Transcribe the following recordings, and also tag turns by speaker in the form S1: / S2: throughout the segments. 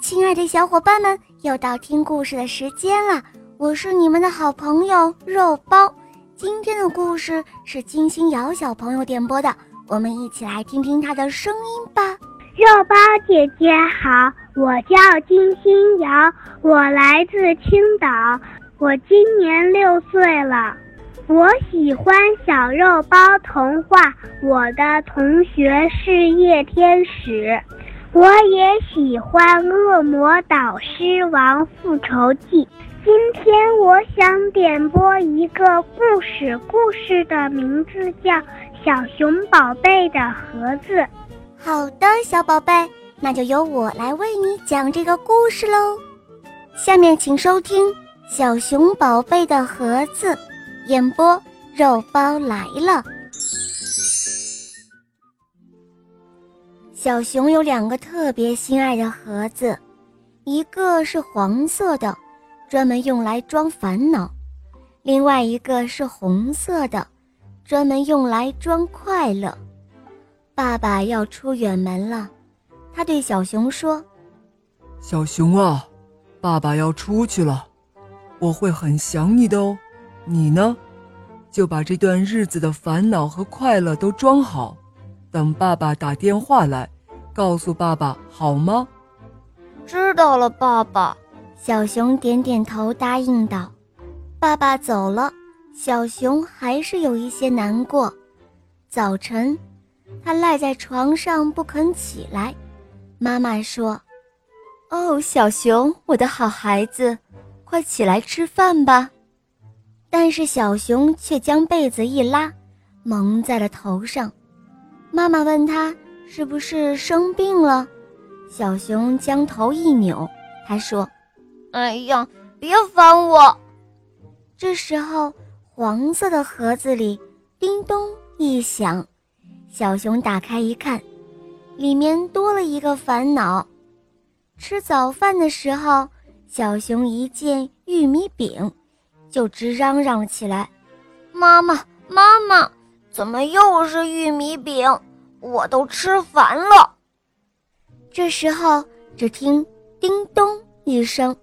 S1: 亲爱的小伙伴们，又到听故事的时间了。我是你们的好朋友肉包。今天的故事是金星瑶小朋友点播的，我们一起来听听她的声音吧。
S2: 肉包姐姐好，我叫金星瑶，我来自青岛，我今年六岁了。我喜欢小肉包童话，我的同学是夜天使。我也喜欢《恶魔导师王复仇记》。今天我想点播一个故事，故事的名字叫《小熊宝贝的盒子》。
S1: 好的，小宝贝，那就由我来为你讲这个故事喽。下面请收听《小熊宝贝的盒子》，演播肉包来了。小熊有两个特别心爱的盒子，一个是黄色的，专门用来装烦恼；另外一个是红色的，专门用来装快乐。爸爸要出远门了，他对小熊说：“
S3: 小熊啊，爸爸要出去了，我会很想你的哦。你呢，就把这段日子的烦恼和快乐都装好，等爸爸打电话来。”告诉爸爸好吗？
S1: 知道了，爸爸。小熊点点头，答应道。爸爸走了，小熊还是有一些难过。早晨，他赖在床上不肯起来。妈妈说：“哦，小熊，我的好孩子，快起来吃饭吧。”但是小熊却将被子一拉，蒙在了头上。妈妈问他。是不是生病了？小熊将头一扭，他说：“
S4: 哎呀，别烦我！”
S1: 这时候，黄色的盒子里叮咚一响，小熊打开一看，里面多了一个烦恼。吃早饭的时候，小熊一见玉米饼，就直嚷嚷起来：“
S4: 妈妈，妈妈，怎么又是玉米饼？”我都吃烦了。
S1: 这时候，只听“叮咚”一声，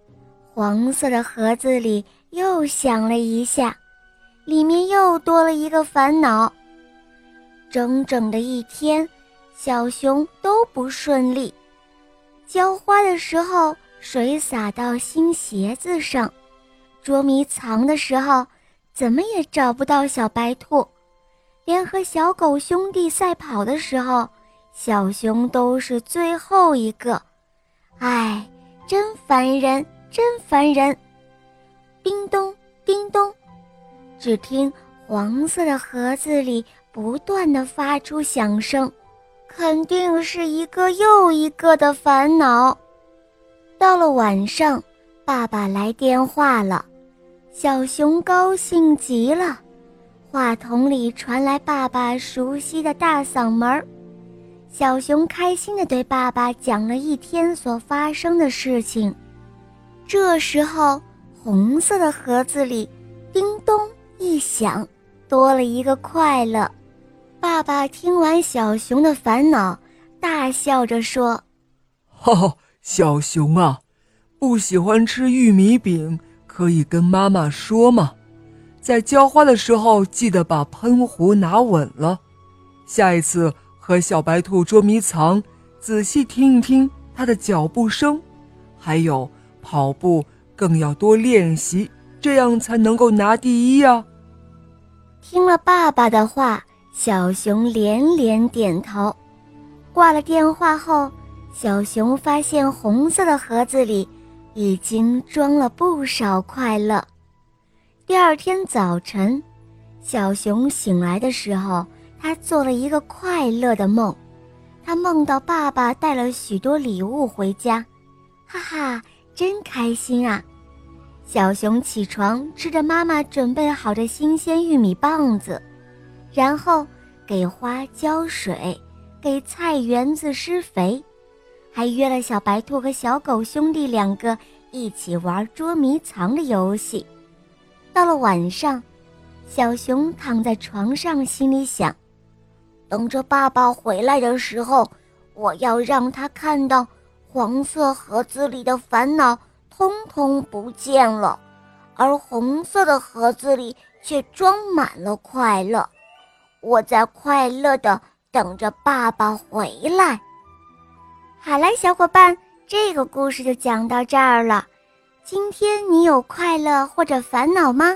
S1: 黄色的盒子里又响了一下，里面又多了一个烦恼。整整的一天，小熊都不顺利。浇花的时候，水洒到新鞋子上；捉迷藏的时候，怎么也找不到小白兔。连和小狗兄弟赛跑的时候，小熊都是最后一个，哎，真烦人，真烦人！叮咚，叮咚，只听黄色的盒子里不断的发出响声，肯定是一个又一个的烦恼。到了晚上，爸爸来电话了，小熊高兴极了。话筒里传来爸爸熟悉的大嗓门儿，小熊开心地对爸爸讲了一天所发生的事情。这时候，红色的盒子里叮咚一响，多了一个快乐。爸爸听完小熊的烦恼，大笑着说：“
S3: 哈哈，小熊啊，不喜欢吃玉米饼，可以跟妈妈说吗？”在浇花的时候，记得把喷壶拿稳了。下一次和小白兔捉迷藏，仔细听一听它的脚步声，还有跑步更要多练习，这样才能够拿第一呀。
S1: 听了爸爸的话，小熊连连点头。挂了电话后，小熊发现红色的盒子里已经装了不少快乐。第二天早晨，小熊醒来的时候，他做了一个快乐的梦。他梦到爸爸带了许多礼物回家，哈哈，真开心啊！小熊起床，吃着妈妈准备好的新鲜玉米棒子，然后给花浇水，给菜园子施肥，还约了小白兔和小狗兄弟两个一起玩捉迷藏的游戏。到了晚上，小熊躺在床上，心里想：等着爸爸回来的时候，我要让他看到
S4: 黄色盒子里的烦恼通通不见了，而红色的盒子里却装满了快乐。我在快乐的等着爸爸回来。
S1: 好了，小伙伴，这个故事就讲到这儿了。今天你有快乐或者烦恼吗？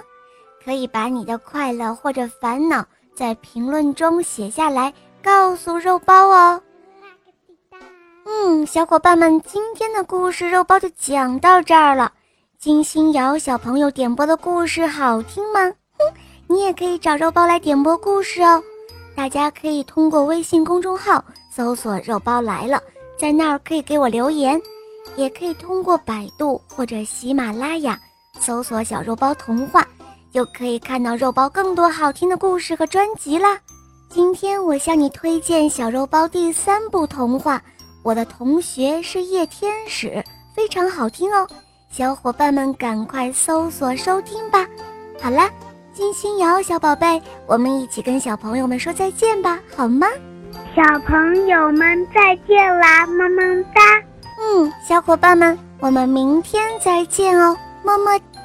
S1: 可以把你的快乐或者烦恼在评论中写下来，告诉肉包哦。嗯，小伙伴们，今天的故事肉包就讲到这儿了。金星瑶小朋友点播的故事好听吗？哼，你也可以找肉包来点播故事哦。大家可以通过微信公众号搜索“肉包来了”，在那儿可以给我留言，也可以通过百度或者喜马拉雅搜索“小肉包童话”，就可以看到肉包更多好听的故事和专辑啦。今天我向你推荐小肉包第三部童话。我的同学是夜天使，非常好听哦，小伙伴们赶快搜索收听吧。好啦，金星瑶小宝贝，我们一起跟小朋友们说再见吧，好吗？
S2: 小朋友们再见啦，么么哒。
S1: 嗯，小伙伴们，我们明天再见哦，么么。